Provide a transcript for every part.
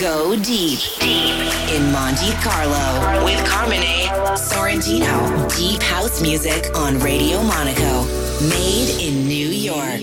Go deep, deep. In Monte Carlo. With Carmine Sorrentino. Deep house music on Radio Monaco, made in New York.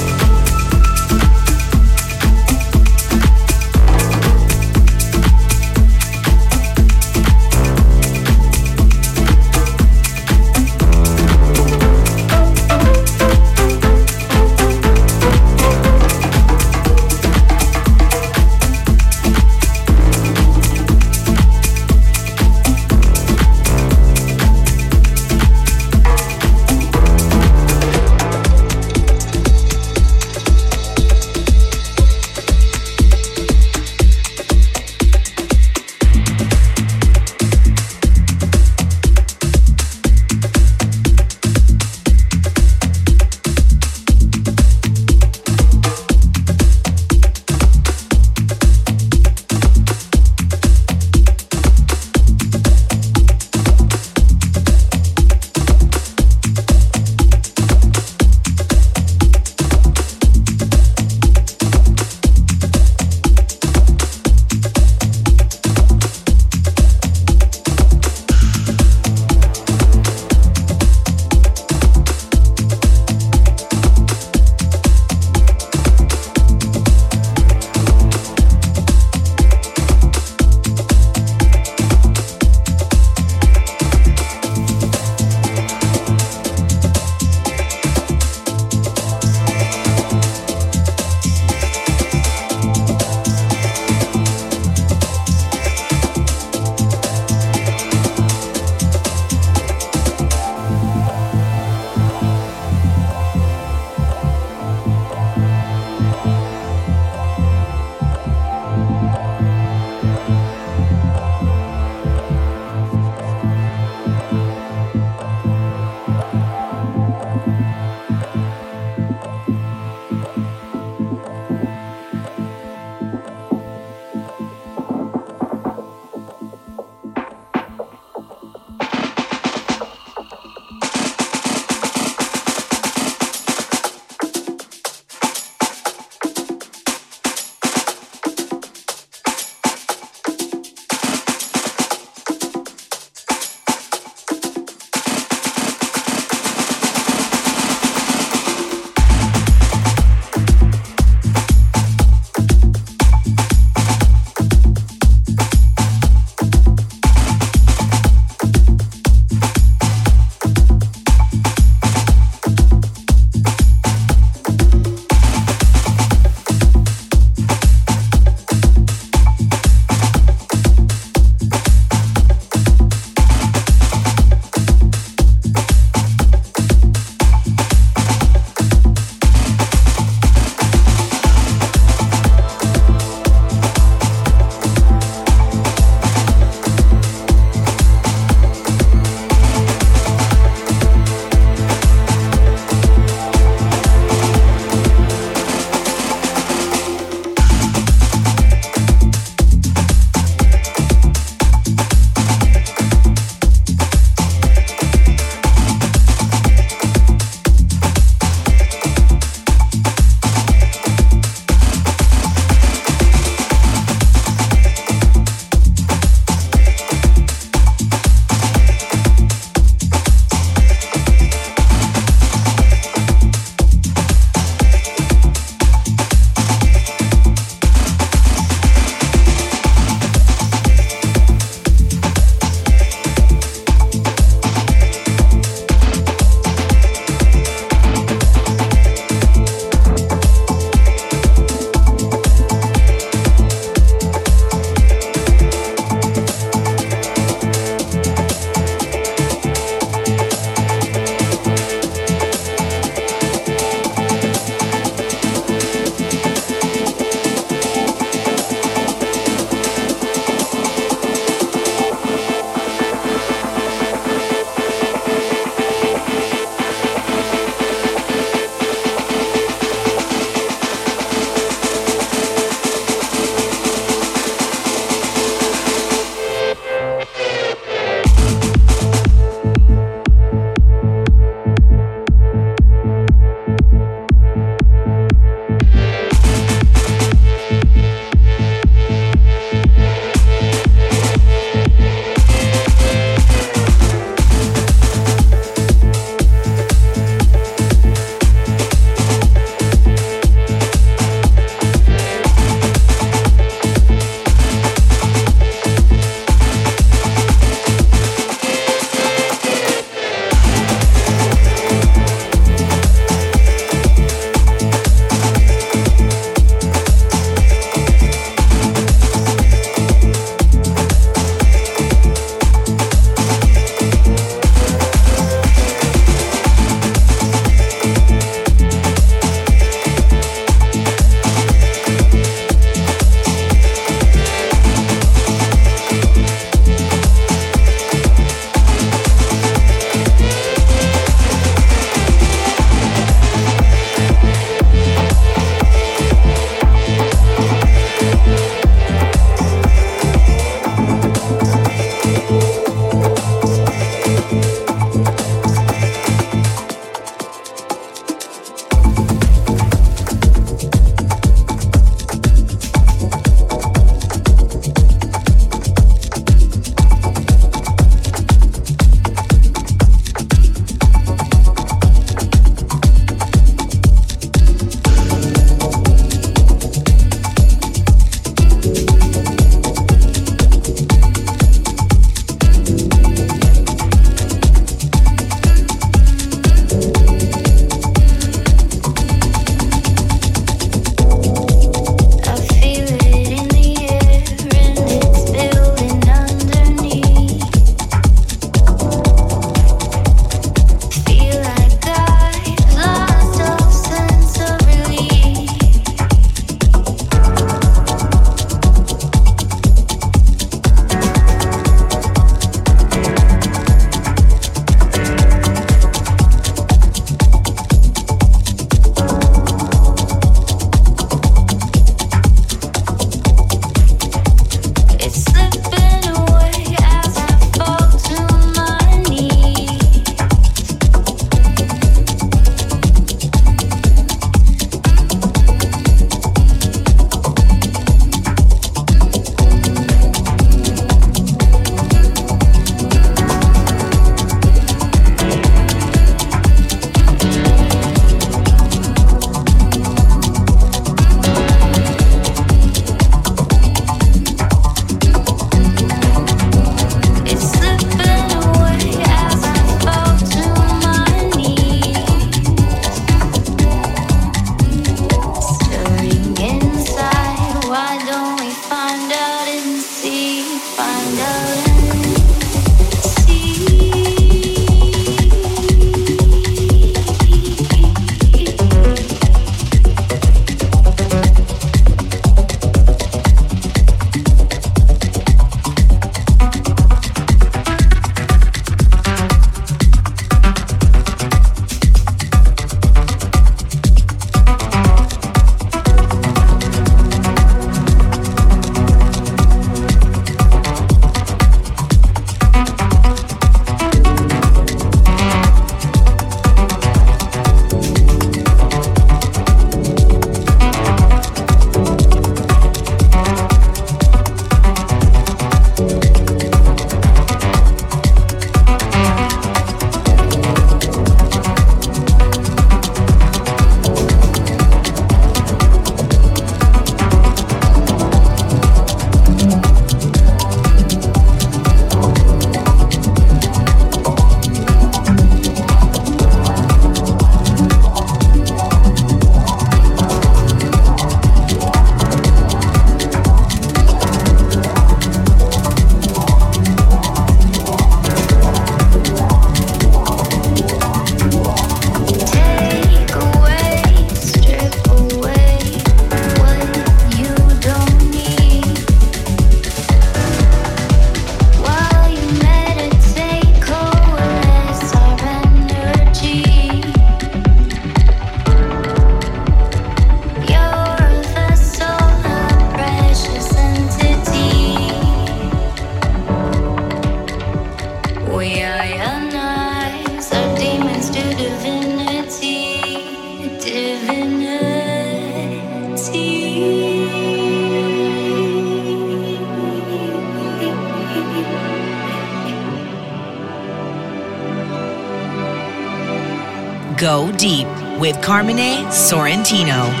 Carmine Sorrentino.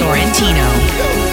Sorrentino.